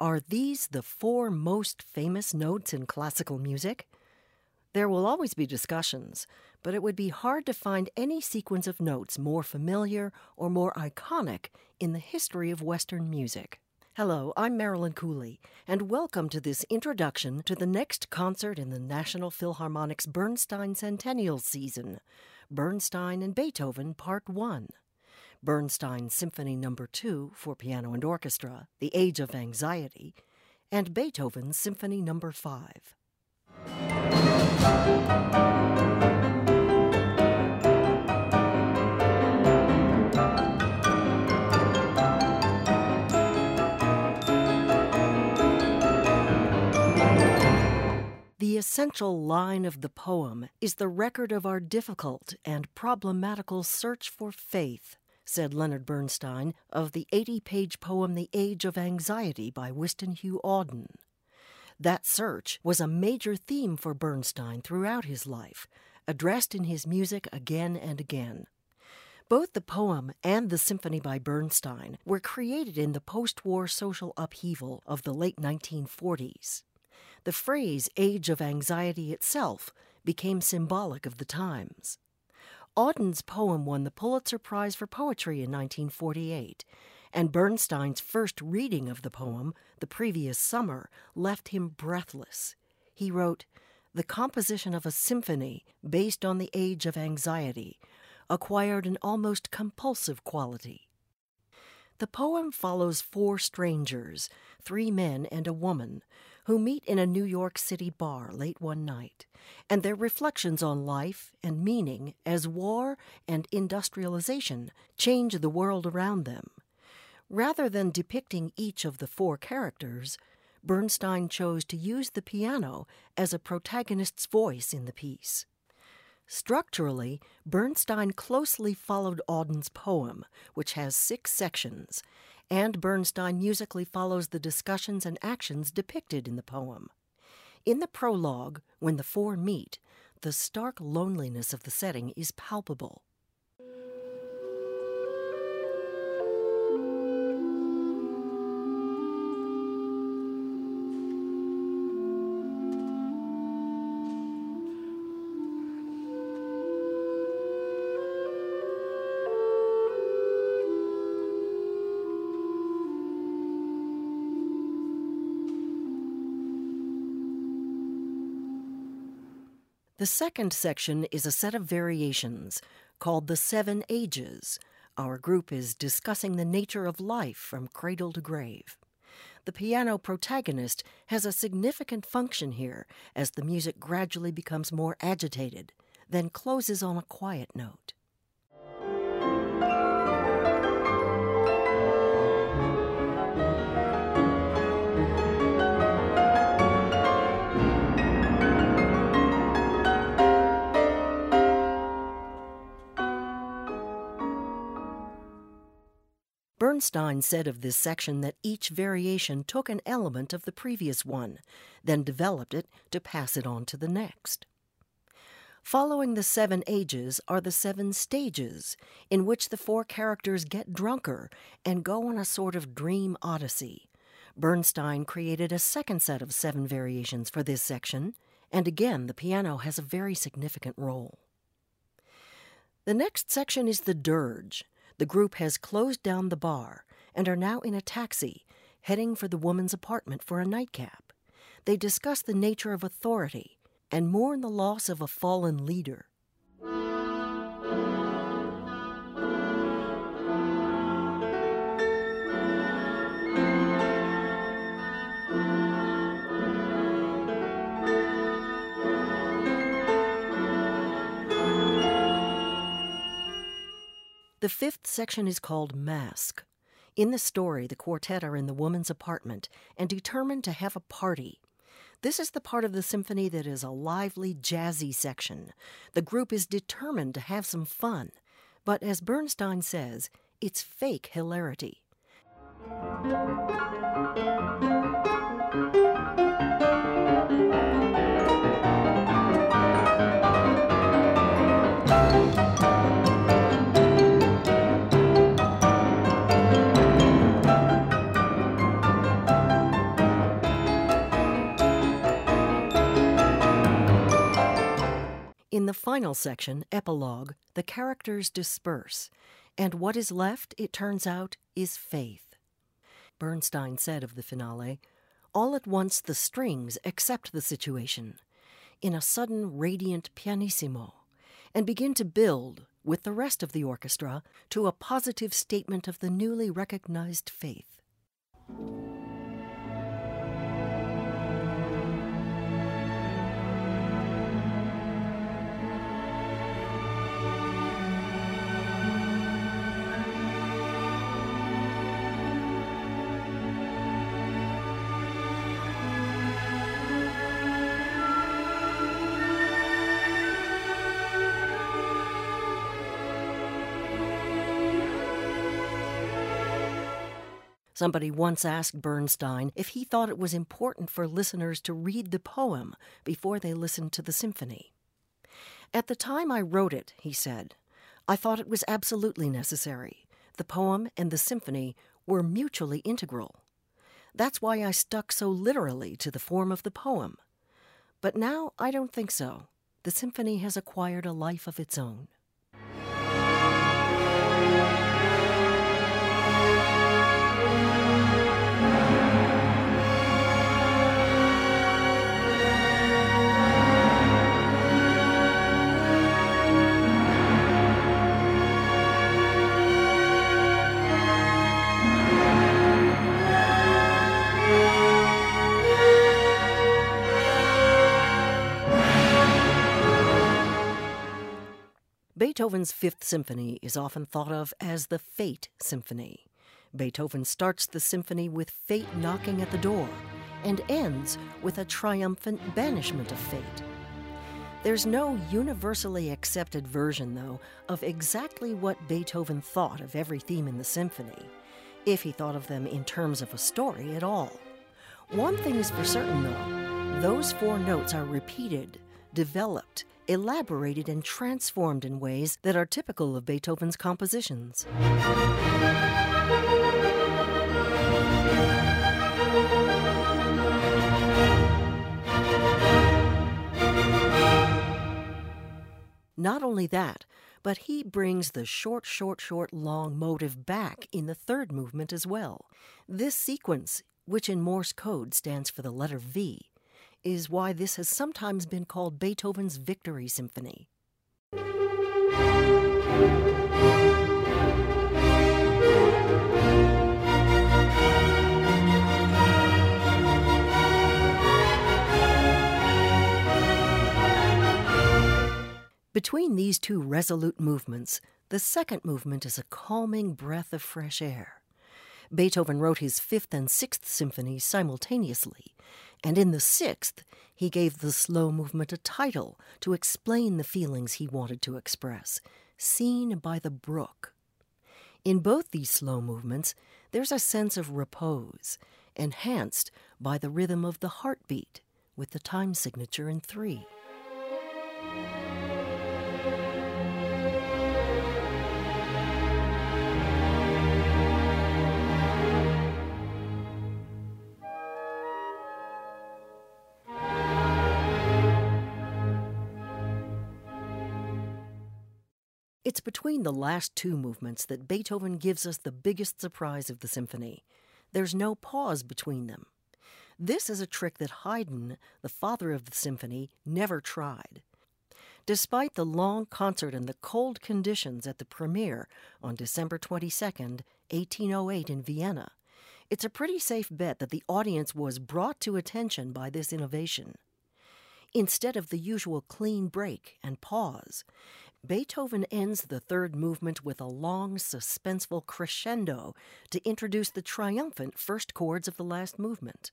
Are these the four most famous notes in classical music? There will always be discussions, but it would be hard to find any sequence of notes more familiar or more iconic in the history of Western music. Hello, I'm Marilyn Cooley, and welcome to this introduction to the next concert in the National Philharmonic's Bernstein Centennial season Bernstein and Beethoven, Part 1. Bernstein Symphony No. 2 for piano and orchestra, The Age of Anxiety, and Beethoven's Symphony No. 5. The essential line of the poem is the record of our difficult and problematical search for faith, said Leonard Bernstein of the 80 page poem The Age of Anxiety by Wystan Hugh Auden. That search was a major theme for Bernstein throughout his life, addressed in his music again and again. Both the poem and the symphony by Bernstein were created in the post war social upheaval of the late 1940s. The phrase age of anxiety itself became symbolic of the times. Auden's poem won the Pulitzer Prize for Poetry in 1948, and Bernstein's first reading of the poem, the previous summer, left him breathless. He wrote, The composition of a symphony based on the age of anxiety acquired an almost compulsive quality. The poem follows four strangers, three men and a woman, who meet in a New York City bar late one night, and their reflections on life and meaning as war and industrialization change the world around them. Rather than depicting each of the four characters, Bernstein chose to use the piano as a protagonist's voice in the piece. Structurally, Bernstein closely followed Auden's poem, which has six sections, and Bernstein musically follows the discussions and actions depicted in the poem. In the prologue, when the four meet, the stark loneliness of the setting is palpable. The second section is a set of variations called the Seven Ages. Our group is discussing the nature of life from cradle to grave. The piano protagonist has a significant function here as the music gradually becomes more agitated, then closes on a quiet note. Bernstein said of this section that each variation took an element of the previous one, then developed it to pass it on to the next. Following the seven ages are the seven stages, in which the four characters get drunker and go on a sort of dream odyssey. Bernstein created a second set of seven variations for this section, and again the piano has a very significant role. The next section is the dirge. The group has closed down the bar and are now in a taxi, heading for the woman's apartment for a nightcap. They discuss the nature of authority and mourn the loss of a fallen leader. The fifth section is called Masque. In the story, the quartet are in the woman's apartment and determined to have a party. This is the part of the symphony that is a lively, jazzy section. The group is determined to have some fun, but as Bernstein says, it's fake hilarity. Final section, epilogue, the characters disperse, and what is left, it turns out, is faith. Bernstein said of the finale, All at once the strings accept the situation in a sudden radiant pianissimo and begin to build, with the rest of the orchestra, to a positive statement of the newly recognized faith. Somebody once asked Bernstein if he thought it was important for listeners to read the poem before they listened to the symphony. At the time I wrote it, he said, I thought it was absolutely necessary. The poem and the symphony were mutually integral. That's why I stuck so literally to the form of the poem. But now I don't think so. The symphony has acquired a life of its own. Beethoven's Fifth Symphony is often thought of as the Fate Symphony. Beethoven starts the symphony with fate knocking at the door and ends with a triumphant banishment of fate. There's no universally accepted version, though, of exactly what Beethoven thought of every theme in the symphony, if he thought of them in terms of a story at all. One thing is for certain, though those four notes are repeated, developed, elaborated and transformed in ways that are typical of Beethoven's compositions. Not only that, but he brings the short, short, short, long motive back in the third movement as well. This sequence, which in Morse code stands for the letter V, is why this has sometimes been called Beethoven's Victory Symphony. Between these two resolute movements, the second movement is a calming breath of fresh air. Beethoven wrote his fifth and sixth symphonies simultaneously, and in the sixth, he gave the slow movement a title to explain the feelings he wanted to express Scene by the Brook. In both these slow movements, there's a sense of repose, enhanced by the rhythm of the heartbeat with the time signature in three. It's between the last two movements that Beethoven gives us the biggest surprise of the symphony. There's no pause between them. This is a trick that Haydn, the father of the symphony, never tried. Despite the long concert and the cold conditions at the premiere on December 22, 1808, in Vienna, it's a pretty safe bet that the audience was brought to attention by this innovation. Instead of the usual clean break and pause, Beethoven ends the third movement with a long, suspenseful crescendo to introduce the triumphant first chords of the last movement.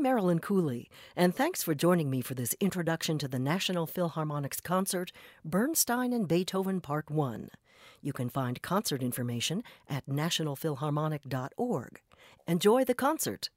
I'm Marilyn Cooley, and thanks for joining me for this introduction to the National Philharmonic's concert, Bernstein and Beethoven Part 1. You can find concert information at nationalphilharmonic.org. Enjoy the concert!